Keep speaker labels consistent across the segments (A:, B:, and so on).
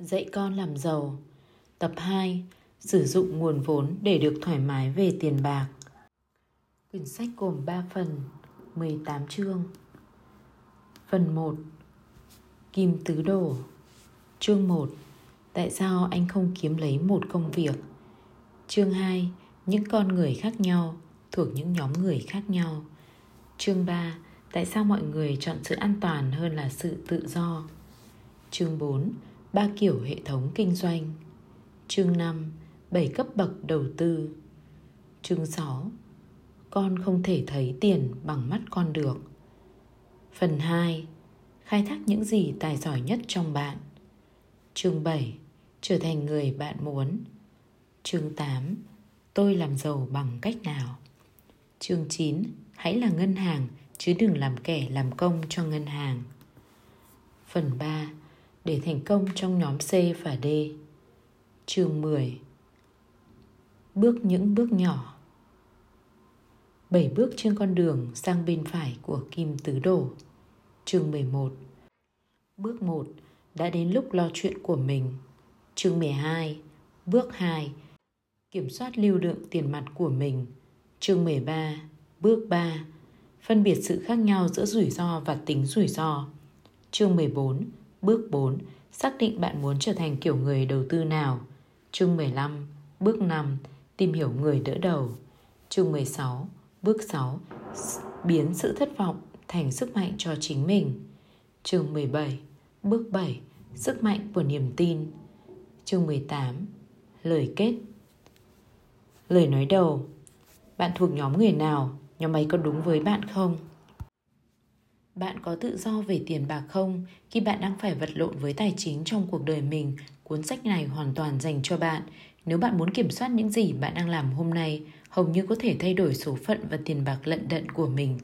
A: Dạy con làm giàu. Tập 2 Sử dụng nguồn vốn để được thoải mái về tiền bạc. Quyển sách gồm 3 phần 18 chương. Phần 1 Kim Tứ Đổ Chương 1 Tại sao anh không kiếm lấy một công việc? Chương 2 Những con người khác nhau thuộc những nhóm người khác nhau. Chương 3 Tại sao mọi người chọn sự an toàn hơn là sự tự do? Chương 4 ba kiểu hệ thống kinh doanh. Chương 5, 7 cấp bậc đầu tư. Chương 6, con không thể thấy tiền bằng mắt con được. Phần 2, khai thác những gì tài giỏi nhất trong bạn. Chương 7, trở thành người bạn muốn. Chương 8, tôi làm giàu bằng cách nào. Chương 9, hãy là ngân hàng chứ đừng làm kẻ làm công cho ngân hàng. Phần 3, để thành công trong nhóm C và D. Chương 10 Bước những bước nhỏ. Bảy bước trên con đường sang bên phải của Kim Tứ Đổ Chương 11 Bước 1 Đã đến lúc lo chuyện của mình. Chương 12 Bước 2 Kiểm soát lưu lượng tiền mặt của mình. Chương 13 Bước 3 Phân biệt sự khác nhau giữa rủi ro và tính rủi ro. Chương 14 Bước 4. Xác định bạn muốn trở thành kiểu người đầu tư nào. Chương 15. Bước 5. Tìm hiểu người đỡ đầu. Chương 16. Bước 6. Biến sự thất vọng thành sức mạnh cho chính mình. Chương 17. Bước 7. Sức mạnh của niềm tin. Chương 18. Lời kết. Lời nói đầu. Bạn thuộc nhóm người nào? Nhóm ấy có đúng với bạn không? Bạn có tự do về tiền bạc không? Khi bạn đang phải vật lộn với tài chính trong cuộc đời mình, cuốn sách này hoàn toàn dành cho bạn. Nếu bạn muốn kiểm soát những gì bạn đang làm hôm nay, hầu như có thể thay đổi số phận và tiền bạc lận đận của mình.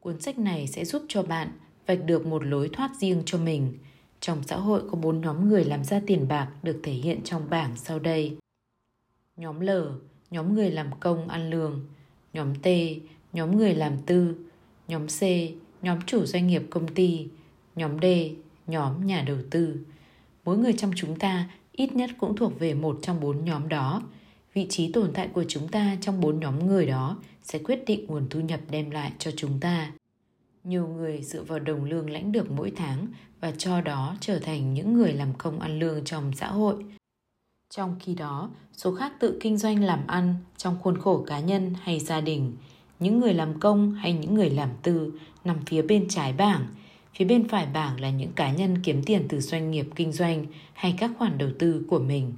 A: Cuốn sách này sẽ giúp cho bạn vạch được một lối thoát riêng cho mình. Trong xã hội có bốn nhóm người làm ra tiền bạc được thể hiện trong bảng sau đây. Nhóm L, nhóm người làm công ăn lương. Nhóm T, nhóm người làm tư. Nhóm C, nhóm chủ doanh nghiệp công ty, nhóm D, nhóm nhà đầu tư. Mỗi người trong chúng ta ít nhất cũng thuộc về một trong bốn nhóm đó. Vị trí tồn tại của chúng ta trong bốn nhóm người đó sẽ quyết định nguồn thu nhập đem lại cho chúng ta. Nhiều người dựa vào đồng lương lãnh được mỗi tháng và cho đó trở thành những người làm công ăn lương trong xã hội. Trong khi đó, số khác tự kinh doanh làm ăn trong khuôn khổ cá nhân hay gia đình – những người làm công hay những người làm tư nằm phía bên trái bảng. Phía bên phải bảng là những cá nhân kiếm tiền từ doanh nghiệp kinh doanh hay các khoản đầu tư của mình.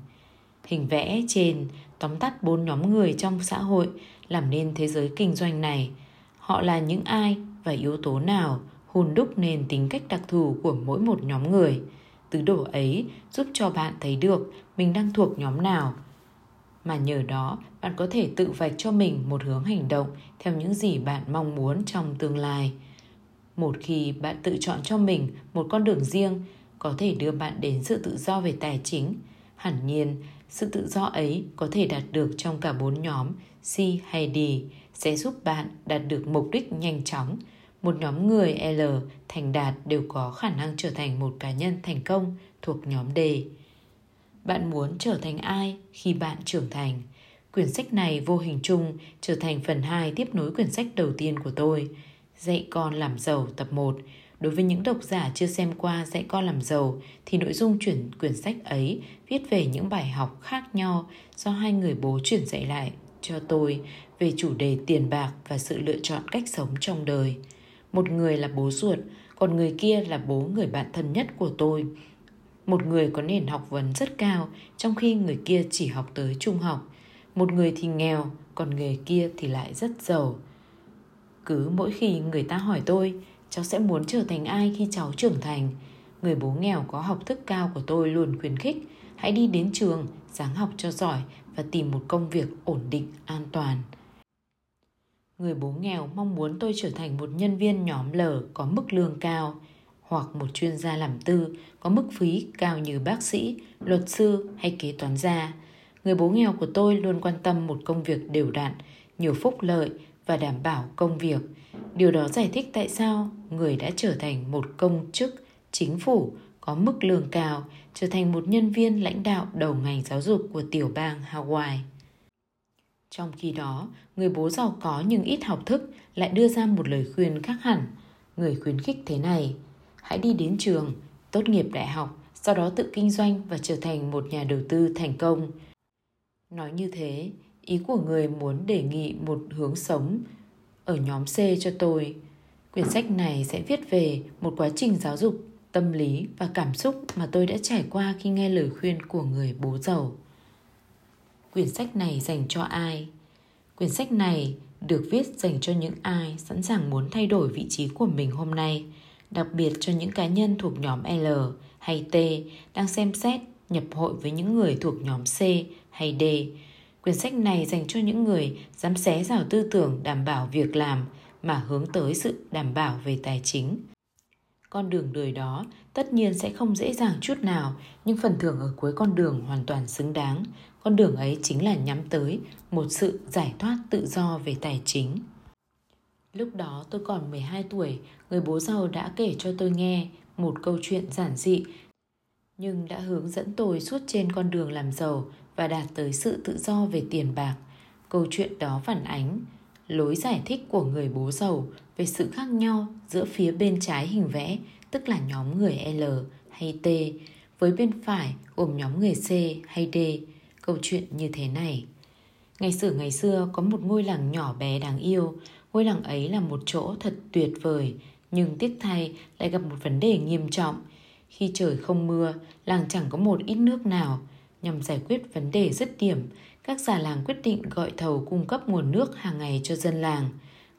A: Hình vẽ trên tóm tắt bốn nhóm người trong xã hội làm nên thế giới kinh doanh này. Họ là những ai và yếu tố nào hùn đúc nên tính cách đặc thù của mỗi một nhóm người. Tứ đồ ấy giúp cho bạn thấy được mình đang thuộc nhóm nào – mà nhờ đó, bạn có thể tự vạch cho mình một hướng hành động theo những gì bạn mong muốn trong tương lai. Một khi bạn tự chọn cho mình một con đường riêng, có thể đưa bạn đến sự tự do về tài chính. Hẳn nhiên, sự tự do ấy có thể đạt được trong cả bốn nhóm, C hay D, sẽ giúp bạn đạt được mục đích nhanh chóng. Một nhóm người L thành đạt đều có khả năng trở thành một cá nhân thành công thuộc nhóm D bạn muốn trở thành ai khi bạn trưởng thành. Quyển sách này vô hình chung trở thành phần 2 tiếp nối quyển sách đầu tiên của tôi, Dạy con làm giàu tập 1. Đối với những độc giả chưa xem qua Dạy con làm giàu thì nội dung chuyển quyển sách ấy viết về những bài học khác nhau do hai người bố chuyển dạy lại cho tôi về chủ đề tiền bạc và sự lựa chọn cách sống trong đời. Một người là bố ruột, còn người kia là bố người bạn thân nhất của tôi một người có nền học vấn rất cao, trong khi người kia chỉ học tới trung học. Một người thì nghèo, còn người kia thì lại rất giàu. Cứ mỗi khi người ta hỏi tôi, cháu sẽ muốn trở thành ai khi cháu trưởng thành, người bố nghèo có học thức cao của tôi luôn khuyến khích hãy đi đến trường, sáng học cho giỏi và tìm một công việc ổn định, an toàn. Người bố nghèo mong muốn tôi trở thành một nhân viên nhóm L có mức lương cao, hoặc một chuyên gia làm tư có mức phí cao như bác sĩ, luật sư hay kế toán gia. Người bố nghèo của tôi luôn quan tâm một công việc đều đặn, nhiều phúc lợi và đảm bảo công việc. Điều đó giải thích tại sao người đã trở thành một công chức chính phủ có mức lương cao, trở thành một nhân viên lãnh đạo đầu ngành giáo dục của tiểu bang Hawaii. Trong khi đó, người bố giàu có nhưng ít học thức lại đưa ra một lời khuyên khác hẳn. Người khuyến khích thế này, hãy đi đến trường, tốt nghiệp đại học, sau đó tự kinh doanh và trở thành một nhà đầu tư thành công. Nói như thế, ý của người muốn đề nghị một hướng sống ở nhóm C cho tôi. Quyển sách này sẽ viết về một quá trình giáo dục, tâm lý và cảm xúc mà tôi đã trải qua khi nghe lời khuyên của người bố giàu. Quyển sách này dành cho ai? Quyển sách này được viết dành cho những ai sẵn sàng muốn thay đổi vị trí của mình hôm nay, đặc biệt cho những cá nhân thuộc nhóm L hay T đang xem xét nhập hội với những người thuộc nhóm C hay D. Quyển sách này dành cho những người dám xé rào tư tưởng đảm bảo việc làm mà hướng tới sự đảm bảo về tài chính. Con đường đời đó tất nhiên sẽ không dễ dàng chút nào, nhưng phần thưởng ở cuối con đường hoàn toàn xứng đáng. Con đường ấy chính là nhắm tới một sự giải thoát tự do về tài chính. Lúc đó tôi còn 12 tuổi, người bố giàu đã kể cho tôi nghe một câu chuyện giản dị nhưng đã hướng dẫn tôi suốt trên con đường làm giàu và đạt tới sự tự do về tiền bạc. Câu chuyện đó phản ánh lối giải thích của người bố giàu về sự khác nhau giữa phía bên trái hình vẽ, tức là nhóm người L hay T, với bên phải gồm nhóm người C hay D. Câu chuyện như thế này. Ngày xưa ngày xưa có một ngôi làng nhỏ bé đáng yêu. Ngôi làng ấy là một chỗ thật tuyệt vời, nhưng tiếc thay lại gặp một vấn đề nghiêm trọng. Khi trời không mưa, làng chẳng có một ít nước nào. Nhằm giải quyết vấn đề dứt điểm, các già làng quyết định gọi thầu cung cấp nguồn nước hàng ngày cho dân làng.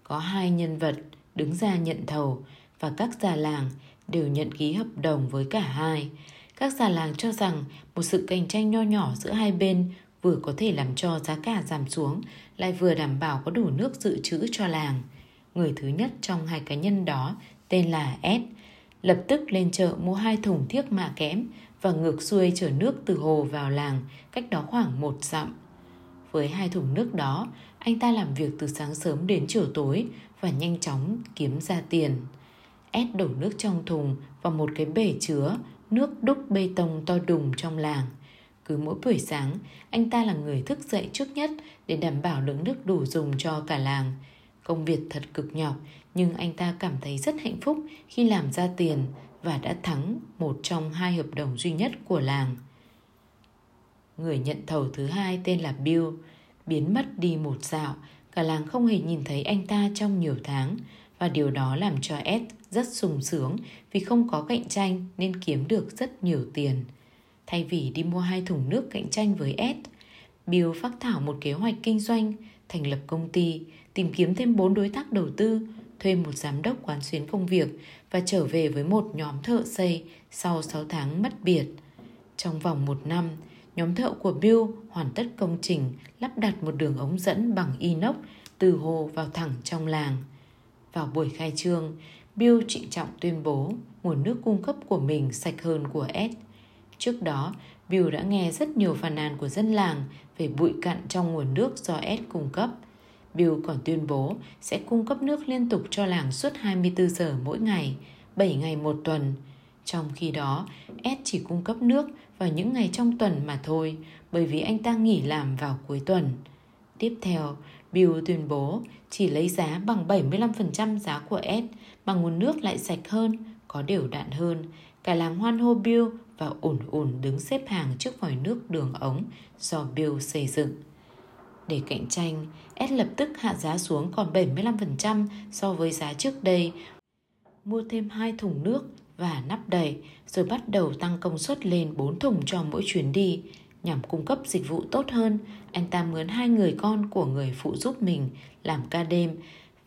A: Có hai nhân vật đứng ra nhận thầu và các già làng đều nhận ký hợp đồng với cả hai. Các già làng cho rằng một sự cạnh tranh nho nhỏ giữa hai bên vừa có thể làm cho giá cả giảm xuống, lại vừa đảm bảo có đủ nước dự trữ cho làng. Người thứ nhất trong hai cá nhân đó tên là S, lập tức lên chợ mua hai thùng thiếc mạ kẽm và ngược xuôi chở nước từ hồ vào làng, cách đó khoảng một dặm. Với hai thùng nước đó, anh ta làm việc từ sáng sớm đến chiều tối và nhanh chóng kiếm ra tiền. S đổ nước trong thùng vào một cái bể chứa nước đúc bê tông to đùng trong làng. Cứ mỗi buổi sáng, anh ta là người thức dậy trước nhất để đảm bảo lượng nước đủ dùng cho cả làng. Công việc thật cực nhọc, nhưng anh ta cảm thấy rất hạnh phúc khi làm ra tiền và đã thắng một trong hai hợp đồng duy nhất của làng. Người nhận thầu thứ hai tên là Bill, biến mất đi một dạo, cả làng không hề nhìn thấy anh ta trong nhiều tháng và điều đó làm cho Ed rất sung sướng vì không có cạnh tranh nên kiếm được rất nhiều tiền. Thay vì đi mua hai thùng nước cạnh tranh với Ed, Bill phát thảo một kế hoạch kinh doanh, thành lập công ty, tìm kiếm thêm bốn đối tác đầu tư, thuê một giám đốc quán xuyến công việc và trở về với một nhóm thợ xây sau 6 tháng mất biệt. Trong vòng một năm, nhóm thợ của Bill hoàn tất công trình lắp đặt một đường ống dẫn bằng inox từ hồ vào thẳng trong làng. Vào buổi khai trương, Bill trịnh trọng tuyên bố nguồn nước cung cấp của mình sạch hơn của Ed. Trước đó, Bill đã nghe rất nhiều phàn nàn của dân làng về bụi cặn trong nguồn nước do Ed cung cấp. Bill còn tuyên bố sẽ cung cấp nước liên tục cho làng suốt 24 giờ mỗi ngày, 7 ngày một tuần. Trong khi đó, Ed chỉ cung cấp nước vào những ngày trong tuần mà thôi, bởi vì anh ta nghỉ làm vào cuối tuần. Tiếp theo, Bill tuyên bố chỉ lấy giá bằng 75% giá của Ed mà nguồn nước lại sạch hơn, có đều đặn hơn. Cả làng hoan hô Bill và ổn ổn đứng xếp hàng trước vòi nước đường ống do Bill xây dựng. Để cạnh tranh, Ed lập tức hạ giá xuống còn 75% so với giá trước đây. Mua thêm hai thùng nước và nắp đầy rồi bắt đầu tăng công suất lên 4 thùng cho mỗi chuyến đi. Nhằm cung cấp dịch vụ tốt hơn, anh ta mướn hai người con của người phụ giúp mình làm ca đêm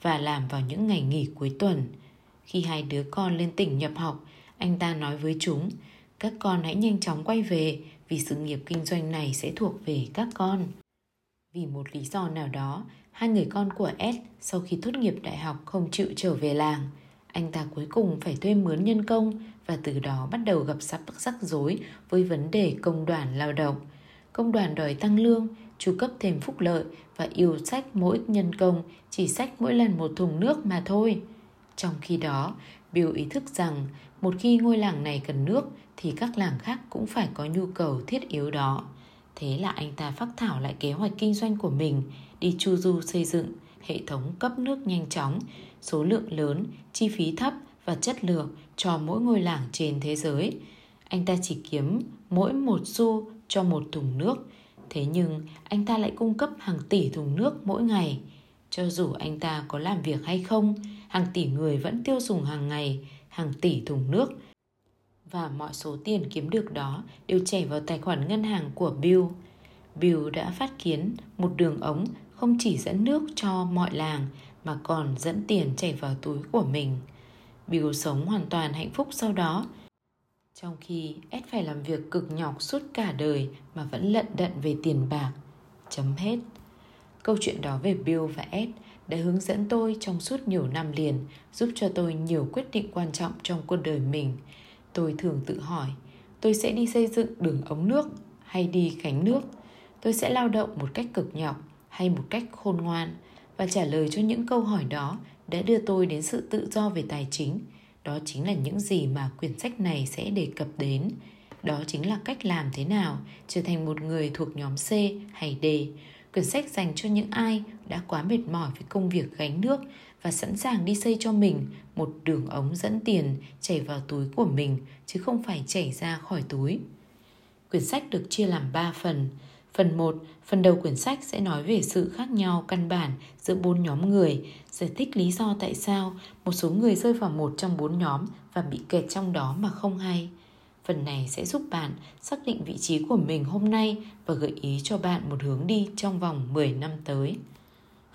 A: và làm vào những ngày nghỉ cuối tuần. Khi hai đứa con lên tỉnh nhập học, anh ta nói với chúng, các con hãy nhanh chóng quay về vì sự nghiệp kinh doanh này sẽ thuộc về các con. Vì một lý do nào đó, hai người con của s sau khi tốt nghiệp đại học không chịu trở về làng. Anh ta cuối cùng phải thuê mướn nhân công và từ đó bắt đầu gặp sắp rắc rối với vấn đề công đoàn lao động. Công đoàn đòi tăng lương, chu cấp thêm phúc lợi và yêu sách mỗi nhân công chỉ sách mỗi lần một thùng nước mà thôi. Trong khi đó, Bill ý thức rằng một khi ngôi làng này cần nước thì các làng khác cũng phải có nhu cầu thiết yếu đó. Thế là anh ta phát thảo lại kế hoạch kinh doanh của mình, đi chu du xây dựng hệ thống cấp nước nhanh chóng, số lượng lớn, chi phí thấp và chất lượng cho mỗi ngôi làng trên thế giới. Anh ta chỉ kiếm mỗi một xu cho một thùng nước, thế nhưng anh ta lại cung cấp hàng tỷ thùng nước mỗi ngày. Cho dù anh ta có làm việc hay không, hàng tỷ người vẫn tiêu dùng hàng ngày hàng tỷ thùng nước và mọi số tiền kiếm được đó đều chảy vào tài khoản ngân hàng của Bill. Bill đã phát kiến một đường ống không chỉ dẫn nước cho mọi làng mà còn dẫn tiền chảy vào túi của mình. Bill sống hoàn toàn hạnh phúc sau đó. Trong khi Ed phải làm việc cực nhọc suốt cả đời mà vẫn lận đận về tiền bạc. Chấm hết. Câu chuyện đó về Bill và Ed đã hướng dẫn tôi trong suốt nhiều năm liền, giúp cho tôi nhiều quyết định quan trọng trong cuộc đời mình. Tôi thường tự hỏi, tôi sẽ đi xây dựng đường ống nước hay đi gánh nước? Tôi sẽ lao động một cách cực nhọc hay một cách khôn ngoan? Và trả lời cho những câu hỏi đó đã đưa tôi đến sự tự do về tài chính. Đó chính là những gì mà quyển sách này sẽ đề cập đến. Đó chính là cách làm thế nào trở thành một người thuộc nhóm C hay D Quyển sách dành cho những ai đã quá mệt mỏi với công việc gánh nước và sẵn sàng đi xây cho mình một đường ống dẫn tiền chảy vào túi của mình chứ không phải chảy ra khỏi túi. Quyển sách được chia làm 3 phần. Phần 1, phần đầu quyển sách sẽ nói về sự khác nhau căn bản giữa bốn nhóm người, giải thích lý do tại sao một số người rơi vào một trong bốn nhóm và bị kẹt trong đó mà không hay. Phần này sẽ giúp bạn xác định vị trí của mình hôm nay và gợi ý cho bạn một hướng đi trong vòng 10 năm tới.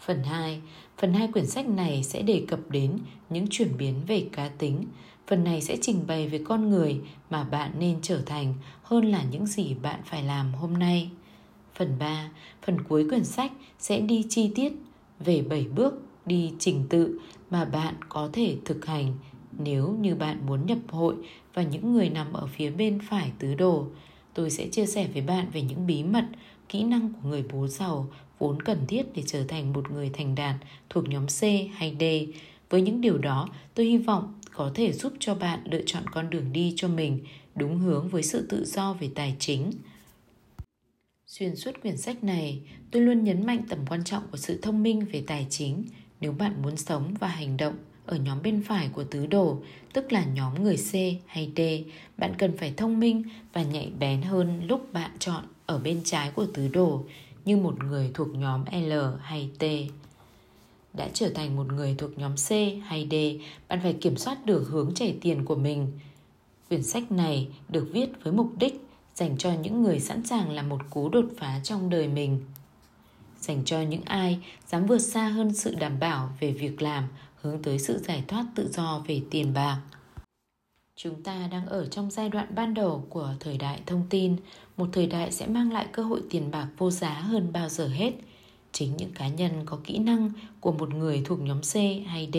A: Phần 2, phần 2 quyển sách này sẽ đề cập đến những chuyển biến về cá tính. Phần này sẽ trình bày về con người mà bạn nên trở thành hơn là những gì bạn phải làm hôm nay. Phần 3, phần cuối quyển sách sẽ đi chi tiết về 7 bước đi trình tự mà bạn có thể thực hành nếu như bạn muốn nhập hội và những người nằm ở phía bên phải tứ đồ. Tôi sẽ chia sẻ với bạn về những bí mật, kỹ năng của người bố giàu vốn cần thiết để trở thành một người thành đạt thuộc nhóm C hay D. Với những điều đó, tôi hy vọng có thể giúp cho bạn lựa chọn con đường đi cho mình đúng hướng với sự tự do về tài chính. Xuyên suốt quyển sách này, tôi luôn nhấn mạnh tầm quan trọng của sự thông minh về tài chính nếu bạn muốn sống và hành động ở nhóm bên phải của tứ đồ, tức là nhóm người C hay D, bạn cần phải thông minh và nhạy bén hơn lúc bạn chọn ở bên trái của tứ đồ như một người thuộc nhóm L hay T. Đã trở thành một người thuộc nhóm C hay D, bạn phải kiểm soát được hướng chảy tiền của mình. Quyển sách này được viết với mục đích dành cho những người sẵn sàng làm một cú đột phá trong đời mình dành cho những ai dám vượt xa hơn sự đảm bảo về việc làm hướng tới sự giải thoát tự do về tiền bạc. Chúng ta đang ở trong giai đoạn ban đầu của thời đại thông tin, một thời đại sẽ mang lại cơ hội tiền bạc vô giá hơn bao giờ hết. Chính những cá nhân có kỹ năng của một người thuộc nhóm C hay D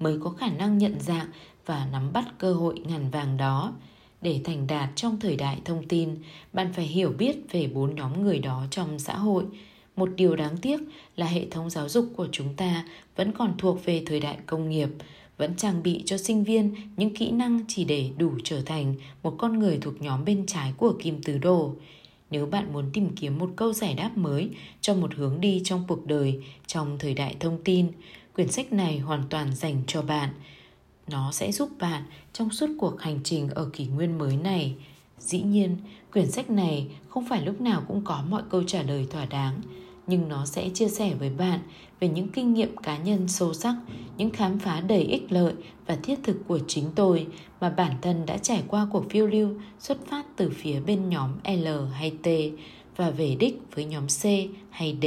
A: mới có khả năng nhận dạng và nắm bắt cơ hội ngàn vàng đó. Để thành đạt trong thời đại thông tin, bạn phải hiểu biết về bốn nhóm người đó trong xã hội – một điều đáng tiếc là hệ thống giáo dục của chúng ta vẫn còn thuộc về thời đại công nghiệp, vẫn trang bị cho sinh viên những kỹ năng chỉ để đủ trở thành một con người thuộc nhóm bên trái của kim tứ đồ. Nếu bạn muốn tìm kiếm một câu giải đáp mới cho một hướng đi trong cuộc đời trong thời đại thông tin, quyển sách này hoàn toàn dành cho bạn. Nó sẽ giúp bạn trong suốt cuộc hành trình ở kỷ nguyên mới này. Dĩ nhiên, quyển sách này không phải lúc nào cũng có mọi câu trả lời thỏa đáng, nhưng nó sẽ chia sẻ với bạn về những kinh nghiệm cá nhân sâu sắc, những khám phá đầy ích lợi và thiết thực của chính tôi mà bản thân đã trải qua cuộc phiêu lưu xuất phát từ phía bên nhóm L hay T và về đích với nhóm C hay D.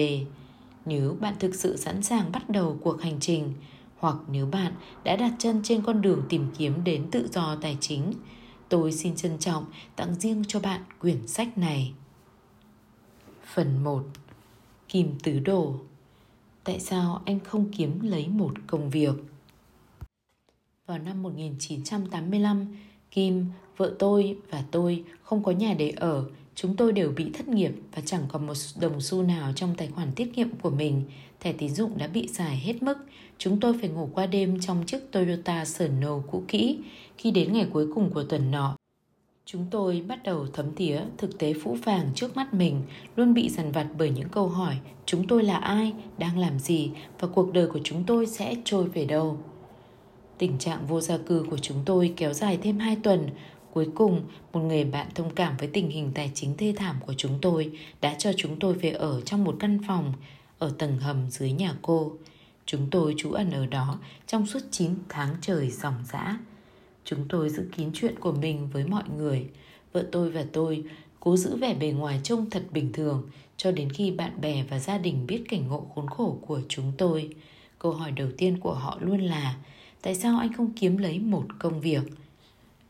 A: Nếu bạn thực sự sẵn sàng bắt đầu cuộc hành trình, hoặc nếu bạn đã đặt chân trên con đường tìm kiếm đến tự do tài chính, tôi xin trân trọng tặng riêng cho bạn quyển sách này. Phần 1 Kim Tứ Đồ Tại sao anh không kiếm lấy một công việc? Vào năm 1985, Kim, vợ tôi và tôi không có nhà để ở. Chúng tôi đều bị thất nghiệp và chẳng còn một đồng xu nào trong tài khoản tiết kiệm của mình. Thẻ tín dụng đã bị xài hết mức. Chúng tôi phải ngủ qua đêm trong chiếc Toyota Serno cũ kỹ. Khi đến ngày cuối cùng của tuần nọ, Chúng tôi bắt đầu thấm thía thực tế phũ phàng trước mắt mình, luôn bị dằn vặt bởi những câu hỏi chúng tôi là ai, đang làm gì và cuộc đời của chúng tôi sẽ trôi về đâu. Tình trạng vô gia cư của chúng tôi kéo dài thêm 2 tuần. Cuối cùng, một người bạn thông cảm với tình hình tài chính thê thảm của chúng tôi đã cho chúng tôi về ở trong một căn phòng ở tầng hầm dưới nhà cô. Chúng tôi trú ẩn ở đó trong suốt 9 tháng trời ròng rã. Chúng tôi giữ kín chuyện của mình với mọi người. Vợ tôi và tôi cố giữ vẻ bề ngoài trông thật bình thường cho đến khi bạn bè và gia đình biết cảnh ngộ khốn khổ của chúng tôi. Câu hỏi đầu tiên của họ luôn là tại sao anh không kiếm lấy một công việc?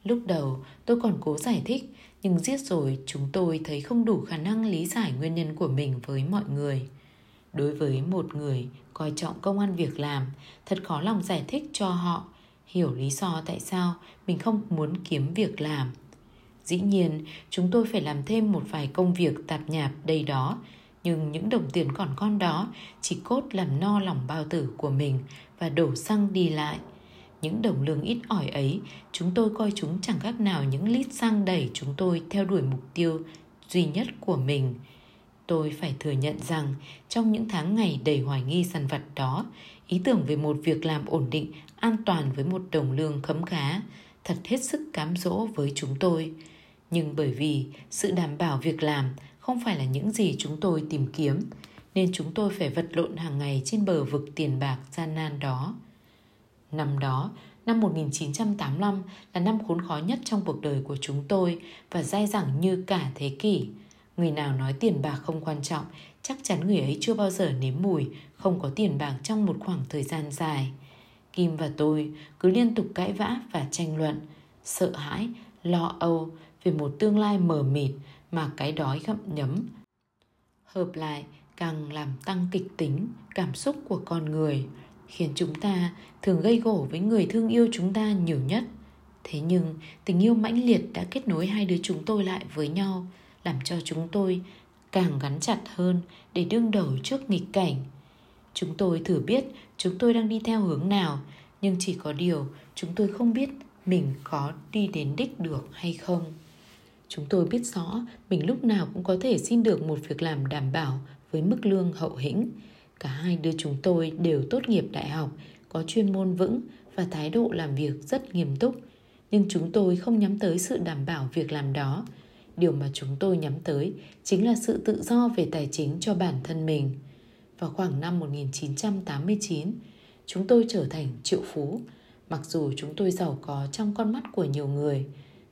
A: Lúc đầu tôi còn cố giải thích nhưng giết rồi chúng tôi thấy không đủ khả năng lý giải nguyên nhân của mình với mọi người. Đối với một người coi trọng công ăn việc làm, thật khó lòng giải thích cho họ hiểu lý do tại sao mình không muốn kiếm việc làm. Dĩ nhiên, chúng tôi phải làm thêm một vài công việc tạp nhạp đây đó, nhưng những đồng tiền còn con đó chỉ cốt làm no lòng bao tử của mình và đổ xăng đi lại. Những đồng lương ít ỏi ấy, chúng tôi coi chúng chẳng khác nào những lít xăng đẩy chúng tôi theo đuổi mục tiêu duy nhất của mình. Tôi phải thừa nhận rằng trong những tháng ngày đầy hoài nghi săn vặt đó, ý tưởng về một việc làm ổn định, an toàn với một đồng lương khấm khá thật hết sức cám dỗ với chúng tôi. Nhưng bởi vì sự đảm bảo việc làm không phải là những gì chúng tôi tìm kiếm, nên chúng tôi phải vật lộn hàng ngày trên bờ vực tiền bạc gian nan đó. Năm đó, năm 1985 là năm khốn khó nhất trong cuộc đời của chúng tôi và dai dẳng như cả thế kỷ. Người nào nói tiền bạc không quan trọng, chắc chắn người ấy chưa bao giờ nếm mùi không có tiền bạc trong một khoảng thời gian dài. Kim và tôi cứ liên tục cãi vã và tranh luận, sợ hãi, lo âu về một tương lai mờ mịt mà cái đói gặm nhấm. Hợp lại càng làm tăng kịch tính, cảm xúc của con người, khiến chúng ta thường gây gổ với người thương yêu chúng ta nhiều nhất. Thế nhưng tình yêu mãnh liệt đã kết nối hai đứa chúng tôi lại với nhau, làm cho chúng tôi càng gắn chặt hơn để đương đầu trước nghịch cảnh. Chúng tôi thử biết chúng tôi đang đi theo hướng nào, nhưng chỉ có điều chúng tôi không biết mình có đi đến đích được hay không. Chúng tôi biết rõ mình lúc nào cũng có thể xin được một việc làm đảm bảo với mức lương hậu hĩnh. Cả hai đứa chúng tôi đều tốt nghiệp đại học, có chuyên môn vững và thái độ làm việc rất nghiêm túc. Nhưng chúng tôi không nhắm tới sự đảm bảo việc làm đó. Điều mà chúng tôi nhắm tới chính là sự tự do về tài chính cho bản thân mình. Vào khoảng năm 1989, chúng tôi trở thành triệu phú. Mặc dù chúng tôi giàu có trong con mắt của nhiều người,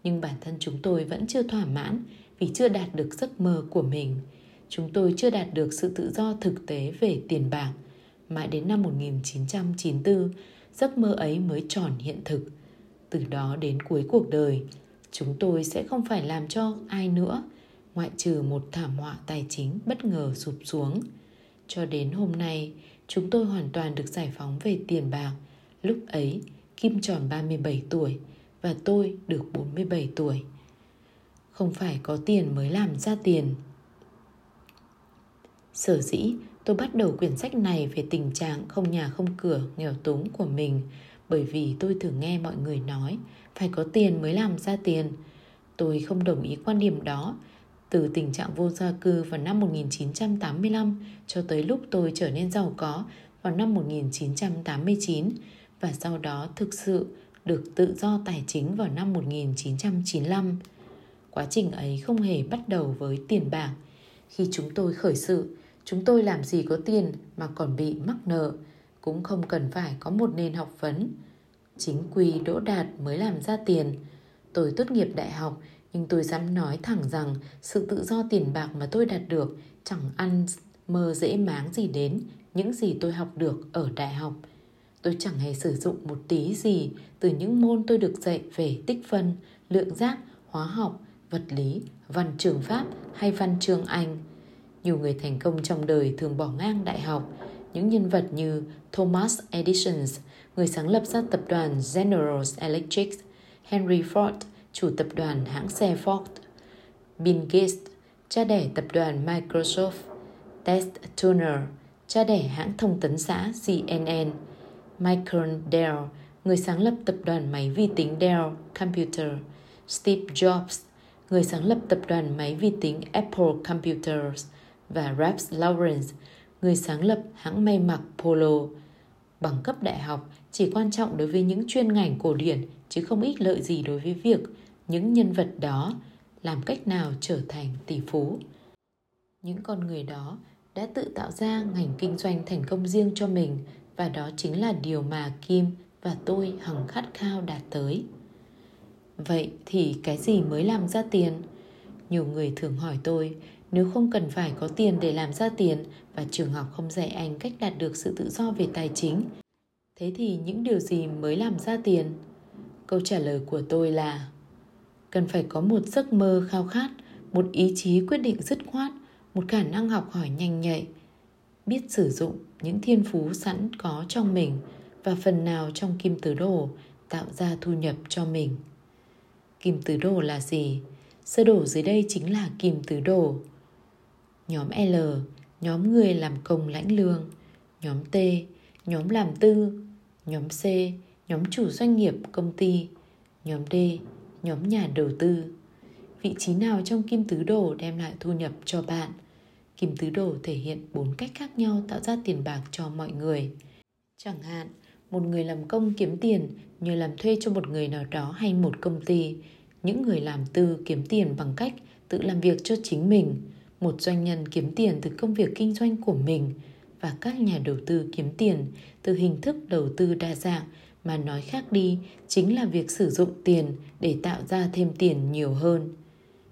A: nhưng bản thân chúng tôi vẫn chưa thỏa mãn vì chưa đạt được giấc mơ của mình. Chúng tôi chưa đạt được sự tự do thực tế về tiền bạc. Mãi đến năm 1994, giấc mơ ấy mới tròn hiện thực. Từ đó đến cuối cuộc đời, chúng tôi sẽ không phải làm cho ai nữa, ngoại trừ một thảm họa tài chính bất ngờ sụp xuống. Cho đến hôm nay, chúng tôi hoàn toàn được giải phóng về tiền bạc. Lúc ấy, Kim tròn 37 tuổi và tôi được 47 tuổi. Không phải có tiền mới làm ra tiền. Sở dĩ tôi bắt đầu quyển sách này về tình trạng không nhà không cửa nghèo túng của mình bởi vì tôi thường nghe mọi người nói phải có tiền mới làm ra tiền. Tôi không đồng ý quan điểm đó. Từ tình trạng vô gia cư vào năm 1985 cho tới lúc tôi trở nên giàu có vào năm 1989 và sau đó thực sự được tự do tài chính vào năm 1995. Quá trình ấy không hề bắt đầu với tiền bạc. Khi chúng tôi khởi sự, chúng tôi làm gì có tiền mà còn bị mắc nợ, cũng không cần phải có một nền học vấn. Chính quy đỗ đạt mới làm ra tiền. Tôi tốt nghiệp đại học, nhưng tôi dám nói thẳng rằng sự tự do tiền bạc mà tôi đạt được chẳng ăn mơ dễ máng gì đến những gì tôi học được ở đại học – Tôi chẳng hề sử dụng một tí gì từ những môn tôi được dạy về tích phân, lượng giác, hóa học, vật lý, văn trường Pháp hay văn trường Anh. Nhiều người thành công trong đời thường bỏ ngang đại học. Những nhân vật như Thomas Edison, người sáng lập ra tập đoàn General Electric, Henry Ford, chủ tập đoàn hãng xe Ford, Bill Gates, cha đẻ tập đoàn Microsoft, Ted Turner, cha đẻ hãng thông tấn xã CNN, Michael Dell, người sáng lập tập đoàn máy vi tính Dell Computer, Steve Jobs, người sáng lập tập đoàn máy vi tính Apple Computers, và Ralph Lauren, người sáng lập hãng may mặc Polo. Bằng cấp đại học chỉ quan trọng đối với những chuyên ngành cổ điển chứ không ích lợi gì đối với việc những nhân vật đó làm cách nào trở thành tỷ phú. Những con người đó đã tự tạo ra ngành kinh doanh thành công riêng cho mình và đó chính là điều mà Kim và tôi hằng khát khao đạt tới. Vậy thì cái gì mới làm ra tiền? Nhiều người thường hỏi tôi, nếu không cần phải có tiền để làm ra tiền và trường học không dạy anh cách đạt được sự tự do về tài chính, thế thì những điều gì mới làm ra tiền? Câu trả lời của tôi là cần phải có một giấc mơ khao khát, một ý chí quyết định dứt khoát, một khả năng học hỏi nhanh nhạy, biết sử dụng những thiên phú sẵn có trong mình và phần nào trong kim tứ đồ tạo ra thu nhập cho mình. Kim tứ đồ là gì? Sơ đồ dưới đây chính là kim tứ đồ. Nhóm L, nhóm người làm công lãnh lương. Nhóm T, nhóm làm tư. Nhóm C, nhóm chủ doanh nghiệp công ty. Nhóm D, nhóm nhà đầu tư. Vị trí nào trong kim tứ đồ đem lại thu nhập cho bạn? Kim tứ đồ thể hiện bốn cách khác nhau tạo ra tiền bạc cho mọi người. Chẳng hạn, một người làm công kiếm tiền như làm thuê cho một người nào đó hay một công ty. Những người làm tư kiếm tiền bằng cách tự làm việc cho chính mình. Một doanh nhân kiếm tiền từ công việc kinh doanh của mình và các nhà đầu tư kiếm tiền từ hình thức đầu tư đa dạng mà nói khác đi chính là việc sử dụng tiền để tạo ra thêm tiền nhiều hơn.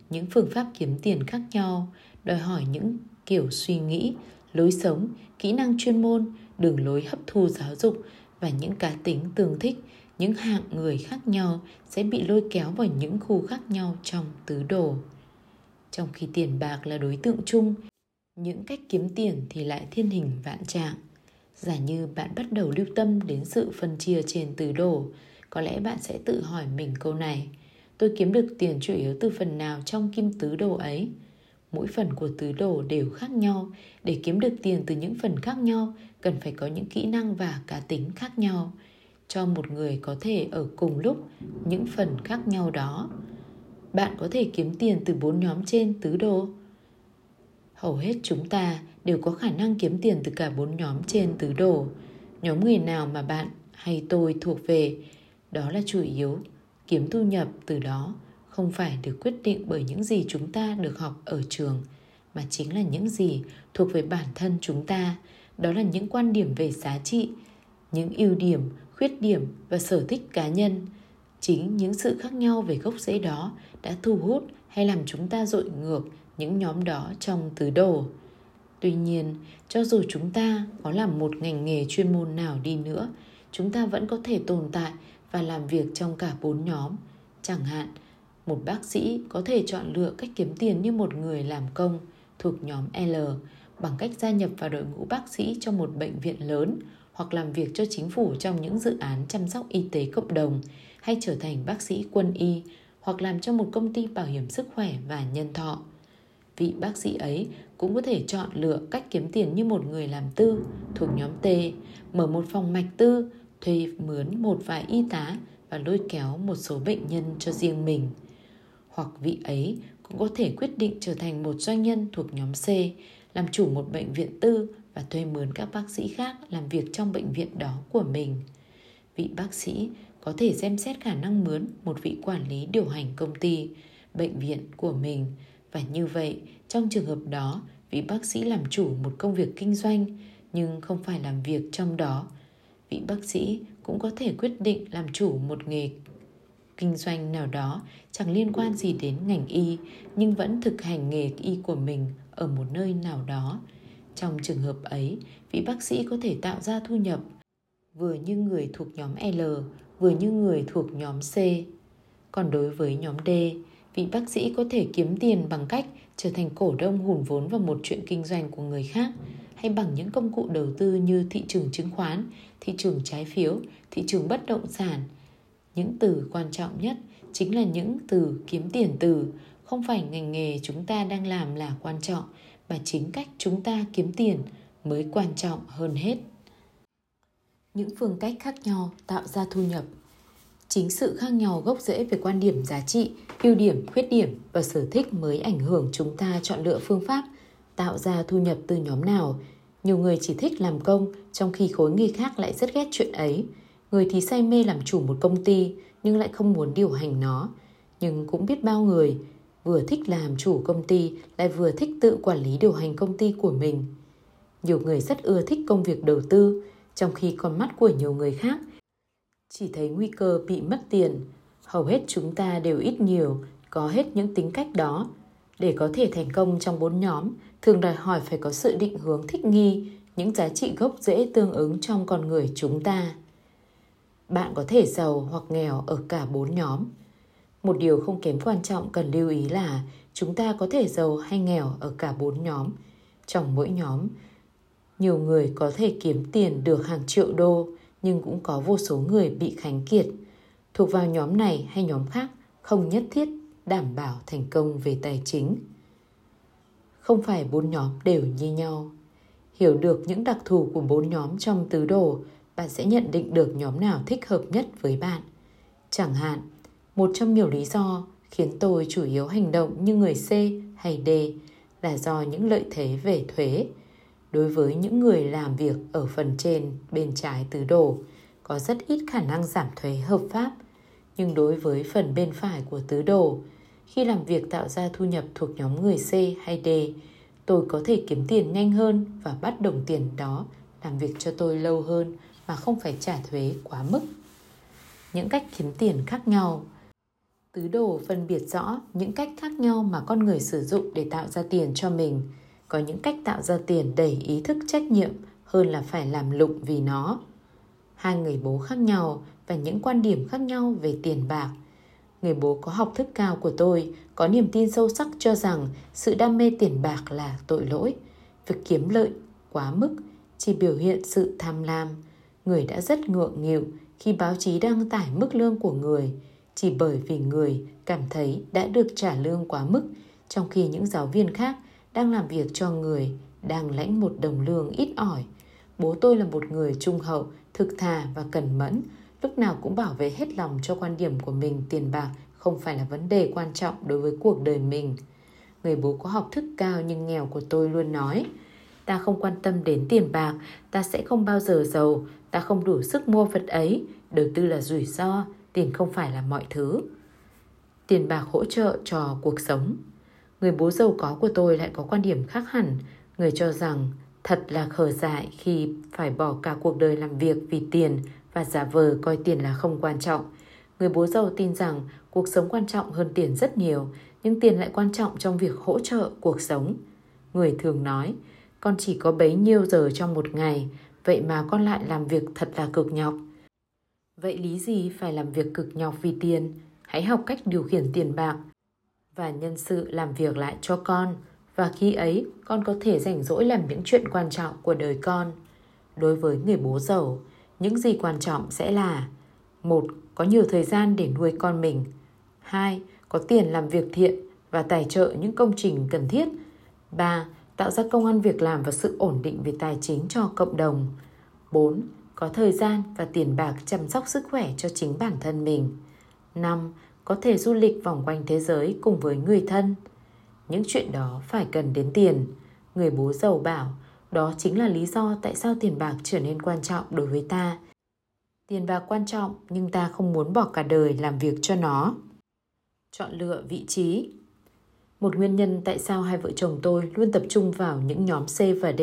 A: Những phương pháp kiếm tiền khác nhau đòi hỏi những kiểu suy nghĩ, lối sống, kỹ năng chuyên môn, đường lối hấp thu giáo dục và những cá tính tương thích, những hạng người khác nhau sẽ bị lôi kéo vào những khu khác nhau trong tứ đồ. Trong khi tiền bạc là đối tượng chung, những cách kiếm tiền thì lại thiên hình vạn trạng. Giả như bạn bắt đầu lưu tâm đến sự phân chia trên tứ đồ, có lẽ bạn sẽ tự hỏi mình câu này. Tôi kiếm được tiền chủ yếu từ phần nào trong kim tứ đồ ấy? mỗi phần của tứ đồ đều khác nhau. Để kiếm được tiền từ những phần khác nhau, cần phải có những kỹ năng và cá tính khác nhau. Cho một người có thể ở cùng lúc những phần khác nhau đó. Bạn có thể kiếm tiền từ bốn nhóm trên tứ đồ. Hầu hết chúng ta đều có khả năng kiếm tiền từ cả bốn nhóm trên tứ đồ. Nhóm người nào mà bạn hay tôi thuộc về đó là chủ yếu. Kiếm thu nhập từ đó không phải được quyết định bởi những gì chúng ta được học ở trường, mà chính là những gì thuộc về bản thân chúng ta. Đó là những quan điểm về giá trị, những ưu điểm, khuyết điểm và sở thích cá nhân. Chính những sự khác nhau về gốc rễ đó đã thu hút hay làm chúng ta dội ngược những nhóm đó trong tứ đồ. Tuy nhiên, cho dù chúng ta có làm một ngành nghề chuyên môn nào đi nữa, chúng ta vẫn có thể tồn tại và làm việc trong cả bốn nhóm chẳng hạn một bác sĩ có thể chọn lựa cách kiếm tiền như một người làm công thuộc nhóm L bằng cách gia nhập vào đội ngũ bác sĩ trong một bệnh viện lớn hoặc làm việc cho chính phủ trong những dự án chăm sóc y tế cộng đồng hay trở thành bác sĩ quân y hoặc làm cho một công ty bảo hiểm sức khỏe và nhân thọ. Vị bác sĩ ấy cũng có thể chọn lựa cách kiếm tiền như một người làm tư thuộc nhóm T, mở một phòng mạch tư, thuê mướn một vài y tá và lôi kéo một số bệnh nhân cho riêng mình – hoặc vị ấy cũng có thể quyết định trở thành một doanh nhân thuộc nhóm C, làm chủ một bệnh viện tư và thuê mướn các bác sĩ khác làm việc trong bệnh viện đó của mình. Vị bác sĩ có thể xem xét khả năng mướn một vị quản lý điều hành công ty, bệnh viện của mình và như vậy, trong trường hợp đó, vị bác sĩ làm chủ một công việc kinh doanh nhưng không phải làm việc trong đó. Vị bác sĩ cũng có thể quyết định làm chủ một nghề kinh doanh nào đó, chẳng liên quan gì đến ngành y, nhưng vẫn thực hành nghề y của mình ở một nơi nào đó. Trong trường hợp ấy, vị bác sĩ có thể tạo ra thu nhập vừa như người thuộc nhóm l, vừa như người thuộc nhóm c. Còn đối với nhóm d, vị bác sĩ có thể kiếm tiền bằng cách trở thành cổ đông hùn vốn vào một chuyện kinh doanh của người khác, hay bằng những công cụ đầu tư như thị trường chứng khoán thị trường trái phiếu thị trường bất động sản. Những từ quan trọng nhất chính là những từ kiếm tiền từ. Không phải ngành nghề chúng ta đang làm là quan trọng mà chính cách chúng ta kiếm tiền mới quan trọng hơn hết. Những phương cách khác nhau tạo ra thu nhập. Chính sự khác nhau gốc rễ về quan điểm giá trị, ưu điểm, khuyết điểm và sở thích mới ảnh hưởng chúng ta chọn lựa phương pháp tạo ra thu nhập từ nhóm nào. Nhiều người chỉ thích làm công, trong khi khối người khác lại rất ghét chuyện ấy. Người thì say mê làm chủ một công ty, nhưng lại không muốn điều hành nó. Nhưng cũng biết bao người vừa thích làm chủ công ty lại vừa thích tự quản lý điều hành công ty của mình. Nhiều người rất ưa thích công việc đầu tư, trong khi con mắt của nhiều người khác chỉ thấy nguy cơ bị mất tiền. Hầu hết chúng ta đều ít nhiều có hết những tính cách đó. Để có thể thành công trong bốn nhóm, thường đòi hỏi phải có sự định hướng thích nghi, những giá trị gốc rễ tương ứng trong con người chúng ta. Bạn có thể giàu hoặc nghèo ở cả bốn nhóm. Một điều không kém quan trọng cần lưu ý là chúng ta có thể giàu hay nghèo ở cả bốn nhóm. Trong mỗi nhóm, nhiều người có thể kiếm tiền được hàng triệu đô, nhưng cũng có vô số người bị khánh kiệt. Thuộc vào nhóm này hay nhóm khác không nhất thiết đảm bảo thành công về tài chính. Không phải bốn nhóm đều như nhau. Hiểu được những đặc thù của bốn nhóm trong tứ đồ, bạn sẽ nhận định được nhóm nào thích hợp nhất với bạn. Chẳng hạn, một trong nhiều lý do khiến tôi chủ yếu hành động như người C hay D là do những lợi thế về thuế. Đối với những người làm việc ở phần trên bên trái tứ đồ, có rất ít khả năng giảm thuế hợp pháp. Nhưng đối với phần bên phải của tứ đồ, khi làm việc tạo ra thu nhập thuộc nhóm người C hay D, tôi có thể kiếm tiền nhanh hơn và bắt đồng tiền đó làm việc cho tôi lâu hơn mà không phải trả thuế quá mức. Những cách kiếm tiền khác nhau Tứ đồ phân biệt rõ những cách khác nhau mà con người sử dụng để tạo ra tiền cho mình. Có những cách tạo ra tiền đầy ý thức trách nhiệm hơn là phải làm lụng vì nó. Hai người bố khác nhau và những quan điểm khác nhau về tiền bạc. Người bố có học thức cao của tôi có niềm tin sâu sắc cho rằng sự đam mê tiền bạc là tội lỗi. Việc kiếm lợi quá mức chỉ biểu hiện sự tham lam. Người đã rất ngượng nghịu khi báo chí đăng tải mức lương của người chỉ bởi vì người cảm thấy đã được trả lương quá mức trong khi những giáo viên khác đang làm việc cho người đang lãnh một đồng lương ít ỏi. Bố tôi là một người trung hậu, thực thà và cẩn mẫn, lúc nào cũng bảo vệ hết lòng cho quan điểm của mình tiền bạc không phải là vấn đề quan trọng đối với cuộc đời mình. Người bố có học thức cao nhưng nghèo của tôi luôn nói, ta không quan tâm đến tiền bạc, ta sẽ không bao giờ giàu, ta không đủ sức mua vật ấy, đầu tư là rủi ro, tiền không phải là mọi thứ. Tiền bạc hỗ trợ cho cuộc sống. Người bố giàu có của tôi lại có quan điểm khác hẳn. Người cho rằng thật là khờ dại khi phải bỏ cả cuộc đời làm việc vì tiền và giả vờ coi tiền là không quan trọng. Người bố giàu tin rằng cuộc sống quan trọng hơn tiền rất nhiều, nhưng tiền lại quan trọng trong việc hỗ trợ cuộc sống. Người thường nói, con chỉ có bấy nhiêu giờ trong một ngày, vậy mà con lại làm việc thật là cực nhọc. Vậy lý gì phải làm việc cực nhọc vì tiền? Hãy học cách điều khiển tiền bạc và nhân sự làm việc lại cho con và khi ấy con có thể rảnh rỗi làm những chuyện quan trọng của đời con. Đối với người bố giàu, những gì quan trọng sẽ là một Có nhiều thời gian để nuôi con mình. hai Có tiền làm việc thiện và tài trợ những công trình cần thiết. ba Tạo ra công ăn việc làm và sự ổn định về tài chính cho cộng đồng. 4 có thời gian và tiền bạc chăm sóc sức khỏe cho chính bản thân mình. 5. Có thể du lịch vòng quanh thế giới cùng với người thân. Những chuyện đó phải cần đến tiền. Người bố giàu bảo, đó chính là lý do tại sao tiền bạc trở nên quan trọng đối với ta. Tiền bạc quan trọng, nhưng ta không muốn bỏ cả đời làm việc cho nó. Chọn lựa vị trí một nguyên nhân tại sao hai vợ chồng tôi luôn tập trung vào những nhóm C và D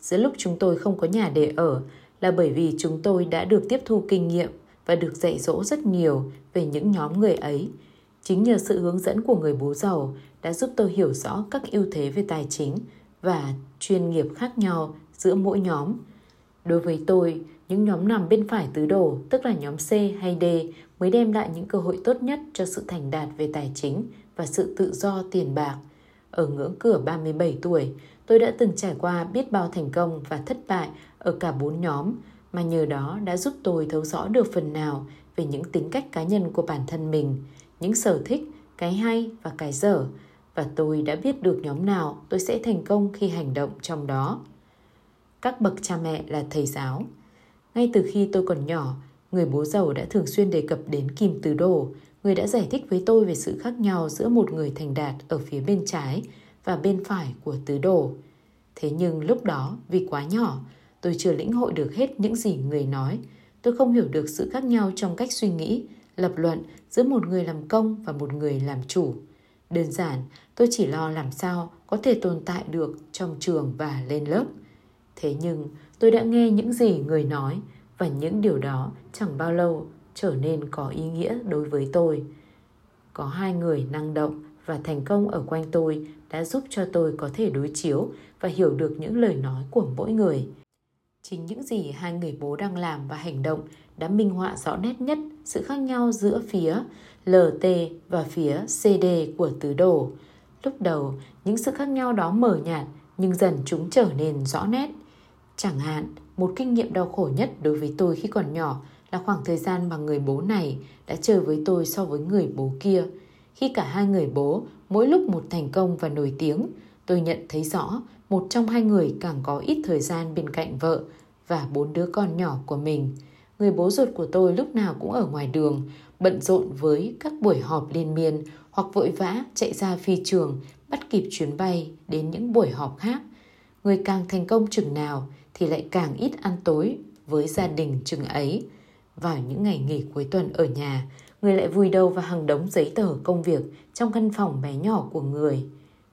A: giữa lúc chúng tôi không có nhà để ở là bởi vì chúng tôi đã được tiếp thu kinh nghiệm và được dạy dỗ rất nhiều về những nhóm người ấy. Chính nhờ sự hướng dẫn của người bố giàu đã giúp tôi hiểu rõ các ưu thế về tài chính và chuyên nghiệp khác nhau giữa mỗi nhóm. Đối với tôi, những nhóm nằm bên phải tứ đồ, tức là nhóm C hay D, mới đem lại những cơ hội tốt nhất cho sự thành đạt về tài chính và sự tự do tiền bạc. Ở ngưỡng cửa 37 tuổi, tôi đã từng trải qua biết bao thành công và thất bại ở cả bốn nhóm mà nhờ đó đã giúp tôi thấu rõ được phần nào về những tính cách cá nhân của bản thân mình, những sở thích, cái hay và cái dở và tôi đã biết được nhóm nào tôi sẽ thành công khi hành động trong đó. Các bậc cha mẹ là thầy giáo. Ngay từ khi tôi còn nhỏ, Người bố giàu đã thường xuyên đề cập đến Kim Tứ Đồ, người đã giải thích với tôi về sự khác nhau giữa một người thành đạt ở phía bên trái và bên phải của tứ đồ. Thế nhưng lúc đó, vì quá nhỏ, tôi chưa lĩnh hội được hết những gì người nói. Tôi không hiểu được sự khác nhau trong cách suy nghĩ, lập luận giữa một người làm công và một người làm chủ. Đơn giản, tôi chỉ lo làm sao có thể tồn tại được trong trường và lên lớp. Thế nhưng, tôi đã nghe những gì người nói và những điều đó chẳng bao lâu trở nên có ý nghĩa đối với tôi. Có hai người năng động và thành công ở quanh tôi đã giúp cho tôi có thể đối chiếu và hiểu được những lời nói của mỗi người. Chính những gì hai người bố đang làm và hành động đã minh họa rõ nét nhất sự khác nhau giữa phía LT và phía CD của tứ đồ. Lúc đầu, những sự khác nhau đó mờ nhạt nhưng dần chúng trở nên rõ nét. Chẳng hạn, một kinh nghiệm đau khổ nhất đối với tôi khi còn nhỏ là khoảng thời gian mà người bố này đã chơi với tôi so với người bố kia. Khi cả hai người bố mỗi lúc một thành công và nổi tiếng, tôi nhận thấy rõ một trong hai người càng có ít thời gian bên cạnh vợ và bốn đứa con nhỏ của mình. Người bố ruột của tôi lúc nào cũng ở ngoài đường, bận rộn với các buổi họp liên miên hoặc vội vã chạy ra phi trường bắt kịp chuyến bay đến những buổi họp khác. Người càng thành công chừng nào thì lại càng ít ăn tối với gia đình chừng ấy. Vào những ngày nghỉ cuối tuần ở nhà, người lại vùi đầu vào hàng đống giấy tờ công việc trong căn phòng bé nhỏ của người.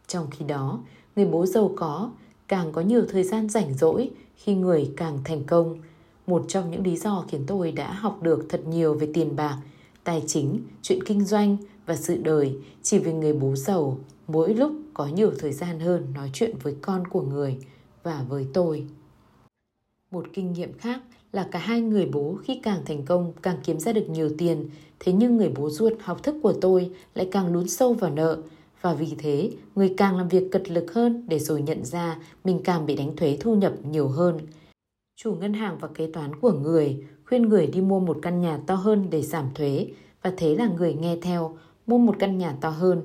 A: Trong khi đó, người bố giàu có càng có nhiều thời gian rảnh rỗi khi người càng thành công. Một trong những lý do khiến tôi đã học được thật nhiều về tiền bạc, tài chính, chuyện kinh doanh và sự đời chỉ vì người bố giàu mỗi lúc có nhiều thời gian hơn nói chuyện với con của người và với tôi. Một kinh nghiệm khác là cả hai người bố khi càng thành công càng kiếm ra được nhiều tiền, thế nhưng người bố ruột học thức của tôi lại càng lún sâu vào nợ và vì thế người càng làm việc cật lực hơn để rồi nhận ra mình càng bị đánh thuế thu nhập nhiều hơn. Chủ ngân hàng và kế toán của người khuyên người đi mua một căn nhà to hơn để giảm thuế và thế là người nghe theo mua một căn nhà to hơn.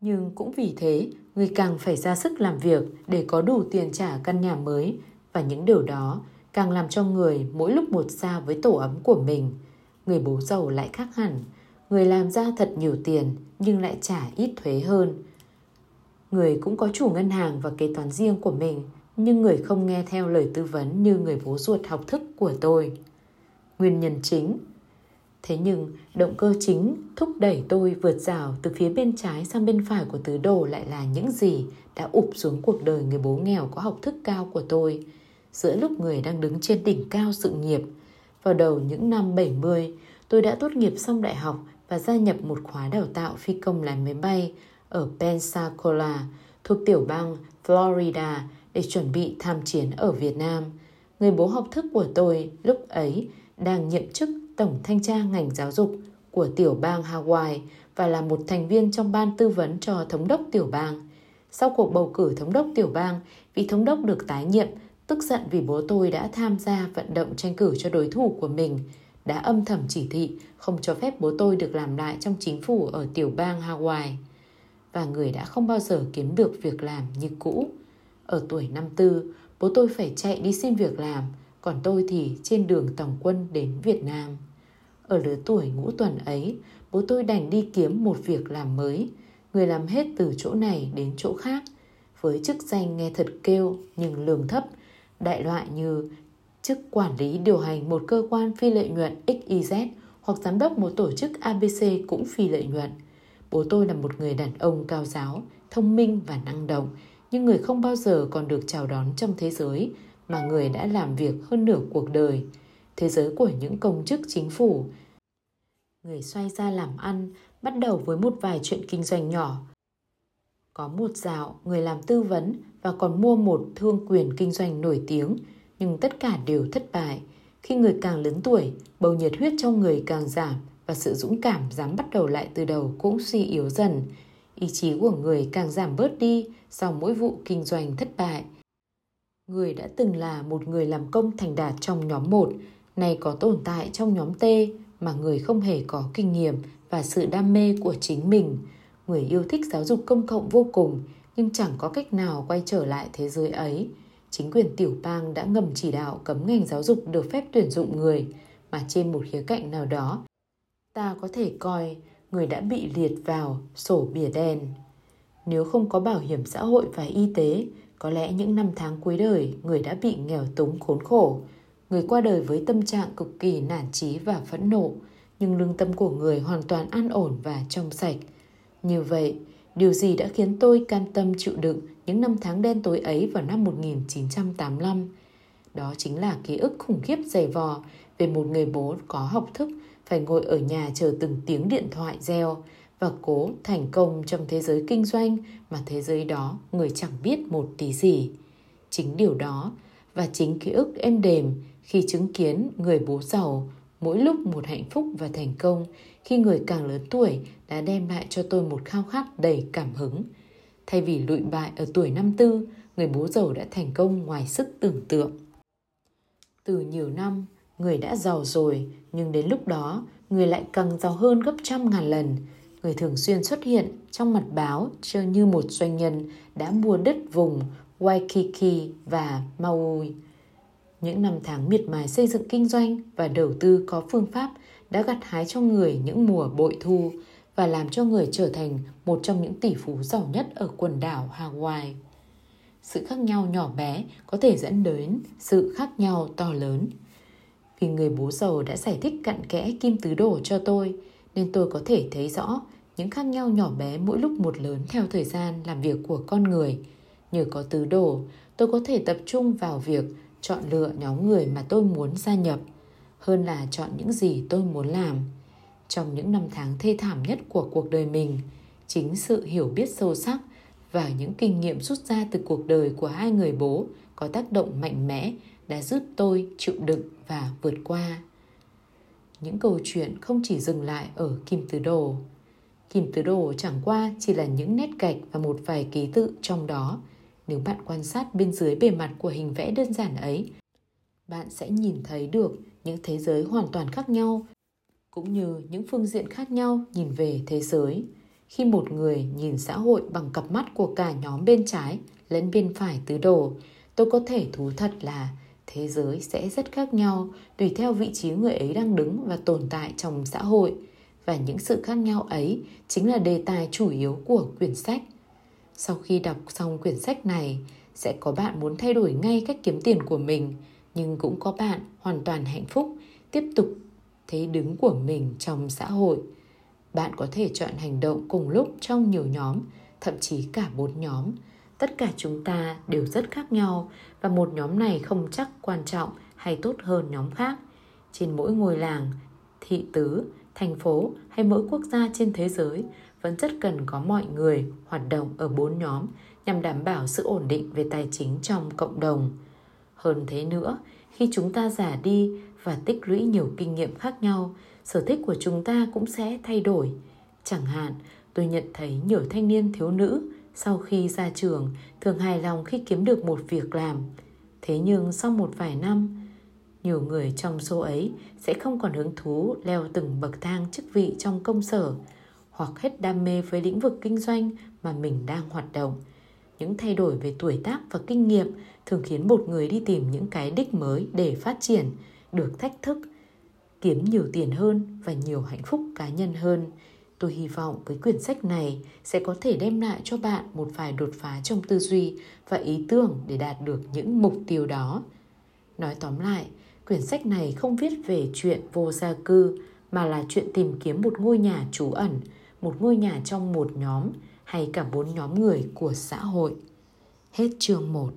A: Nhưng cũng vì thế, người càng phải ra sức làm việc để có đủ tiền trả căn nhà mới và những điều đó càng làm cho người mỗi lúc một xa với tổ ấm của mình. Người bố giàu lại khác hẳn, người làm ra thật nhiều tiền nhưng lại trả ít thuế hơn. Người cũng có chủ ngân hàng và kế toán riêng của mình, nhưng người không nghe theo lời tư vấn như người bố ruột học thức của tôi. Nguyên nhân chính Thế nhưng động cơ chính thúc đẩy tôi vượt rào từ phía bên trái sang bên phải của tứ đồ lại là những gì đã ụp xuống cuộc đời người bố nghèo có học thức cao của tôi – giữa lúc người đang đứng trên đỉnh cao sự nghiệp. Vào đầu những năm 70, tôi đã tốt nghiệp xong đại học và gia nhập một khóa đào tạo phi công lái máy bay ở Pensacola, thuộc tiểu bang Florida để chuẩn bị tham chiến ở Việt Nam. Người bố học thức của tôi lúc ấy đang nhậm chức tổng thanh tra ngành giáo dục của tiểu bang Hawaii và là một thành viên trong ban tư vấn cho thống đốc tiểu bang. Sau cuộc bầu cử thống đốc tiểu bang, vị thống đốc được tái nhiệm tức giận vì bố tôi đã tham gia vận động tranh cử cho đối thủ của mình, đã âm thầm chỉ thị không cho phép bố tôi được làm lại trong chính phủ ở tiểu bang Hawaii. Và người đã không bao giờ kiếm được việc làm như cũ. Ở tuổi năm tư, bố tôi phải chạy đi xin việc làm, còn tôi thì trên đường tổng quân đến Việt Nam. Ở lứa tuổi ngũ tuần ấy, bố tôi đành đi kiếm một việc làm mới. Người làm hết từ chỗ này đến chỗ khác. Với chức danh nghe thật kêu nhưng lương thấp, đại loại như chức quản lý điều hành một cơ quan phi lợi nhuận XYZ hoặc giám đốc một tổ chức ABC cũng phi lợi nhuận. Bố tôi là một người đàn ông cao giáo, thông minh và năng động, nhưng người không bao giờ còn được chào đón trong thế giới mà người đã làm việc hơn nửa cuộc đời, thế giới của những công chức chính phủ. Người xoay ra làm ăn, bắt đầu với một vài chuyện kinh doanh nhỏ. Có một dạo, người làm tư vấn và còn mua một thương quyền kinh doanh nổi tiếng, nhưng tất cả đều thất bại. Khi người càng lớn tuổi, bầu nhiệt huyết trong người càng giảm và sự dũng cảm dám bắt đầu lại từ đầu cũng suy yếu dần. Ý chí của người càng giảm bớt đi sau mỗi vụ kinh doanh thất bại. Người đã từng là một người làm công thành đạt trong nhóm 1, nay có tồn tại trong nhóm T mà người không hề có kinh nghiệm và sự đam mê của chính mình. Người yêu thích giáo dục công cộng vô cùng, nhưng chẳng có cách nào quay trở lại thế giới ấy. Chính quyền tiểu bang đã ngầm chỉ đạo cấm ngành giáo dục được phép tuyển dụng người mà trên một khía cạnh nào đó ta có thể coi người đã bị liệt vào sổ bìa đen. Nếu không có bảo hiểm xã hội và y tế, có lẽ những năm tháng cuối đời người đã bị nghèo túng khốn khổ. Người qua đời với tâm trạng cực kỳ nản trí và phẫn nộ, nhưng lương tâm của người hoàn toàn an ổn và trong sạch. Như vậy, điều gì đã khiến tôi can tâm chịu đựng những năm tháng đen tối ấy vào năm 1985? Đó chính là ký ức khủng khiếp dày vò về một người bố có học thức phải ngồi ở nhà chờ từng tiếng điện thoại reo và cố thành công trong thế giới kinh doanh mà thế giới đó người chẳng biết một tí gì. Chính điều đó và chính ký ức êm đềm khi chứng kiến người bố giàu mỗi lúc một hạnh phúc và thành công khi người càng lớn tuổi đã đem lại cho tôi một khao khát đầy cảm hứng. Thay vì lụi bại ở tuổi năm tư, người bố giàu đã thành công ngoài sức tưởng tượng. Từ nhiều năm, người đã giàu rồi, nhưng đến lúc đó, người lại càng giàu hơn gấp trăm ngàn lần. Người thường xuyên xuất hiện trong mặt báo chơi như một doanh nhân đã mua đất vùng Waikiki và Maui. Những năm tháng miệt mài xây dựng kinh doanh và đầu tư có phương pháp đã gặt hái cho người những mùa bội thu và làm cho người trở thành một trong những tỷ phú giàu nhất ở quần đảo Hawaii. Sự khác nhau nhỏ bé có thể dẫn đến sự khác nhau to lớn vì người bố giàu đã giải thích cặn kẽ kim tứ đồ cho tôi nên tôi có thể thấy rõ những khác nhau nhỏ bé mỗi lúc một lớn theo thời gian làm việc của con người. Nhờ có tứ đồ, tôi có thể tập trung vào việc chọn lựa nhóm người mà tôi muốn gia nhập hơn là chọn những gì tôi muốn làm. Trong những năm tháng thê thảm nhất của cuộc đời mình, chính sự hiểu biết sâu sắc và những kinh nghiệm rút ra từ cuộc đời của hai người bố có tác động mạnh mẽ đã giúp tôi chịu đựng và vượt qua. Những câu chuyện không chỉ dừng lại ở kim tứ đồ. Kim tứ đồ chẳng qua chỉ là những nét gạch và một vài ký tự trong đó. Nếu bạn quan sát bên dưới bề mặt của hình vẽ đơn giản ấy, bạn sẽ nhìn thấy được những thế giới hoàn toàn khác nhau cũng như những phương diện khác nhau nhìn về thế giới. Khi một người nhìn xã hội bằng cặp mắt của cả nhóm bên trái lẫn bên phải tứ đồ, tôi có thể thú thật là thế giới sẽ rất khác nhau, tùy theo vị trí người ấy đang đứng và tồn tại trong xã hội. Và những sự khác nhau ấy chính là đề tài chủ yếu của quyển sách. Sau khi đọc xong quyển sách này, sẽ có bạn muốn thay đổi ngay cách kiếm tiền của mình, nhưng cũng có bạn hoàn toàn hạnh phúc, tiếp tục thế đứng của mình trong xã hội. Bạn có thể chọn hành động cùng lúc trong nhiều nhóm, thậm chí cả bốn nhóm tất cả chúng ta đều rất khác nhau và một nhóm này không chắc quan trọng hay tốt hơn nhóm khác. Trên mỗi ngôi làng, thị tứ, thành phố hay mỗi quốc gia trên thế giới vẫn rất cần có mọi người hoạt động ở bốn nhóm nhằm đảm bảo sự ổn định về tài chính trong cộng đồng. Hơn thế nữa, khi chúng ta già đi và tích lũy nhiều kinh nghiệm khác nhau, sở thích của chúng ta cũng sẽ thay đổi. Chẳng hạn, tôi nhận thấy nhiều thanh niên thiếu nữ sau khi ra trường thường hài lòng khi kiếm được một việc làm. Thế nhưng sau một vài năm, nhiều người trong số ấy sẽ không còn hứng thú leo từng bậc thang chức vị trong công sở hoặc hết đam mê với lĩnh vực kinh doanh mà mình đang hoạt động. Những thay đổi về tuổi tác và kinh nghiệm thường khiến một người đi tìm những cái đích mới để phát triển, được thách thức, kiếm nhiều tiền hơn và nhiều hạnh phúc cá nhân hơn Tôi hy vọng với quyển sách này sẽ có thể đem lại cho bạn một vài đột phá trong tư duy và ý tưởng để đạt được những mục tiêu đó. Nói tóm lại, quyển sách này không viết về chuyện vô gia cư mà là chuyện tìm kiếm một ngôi nhà trú ẩn, một ngôi nhà trong một nhóm hay cả bốn nhóm người của xã hội. Hết chương 1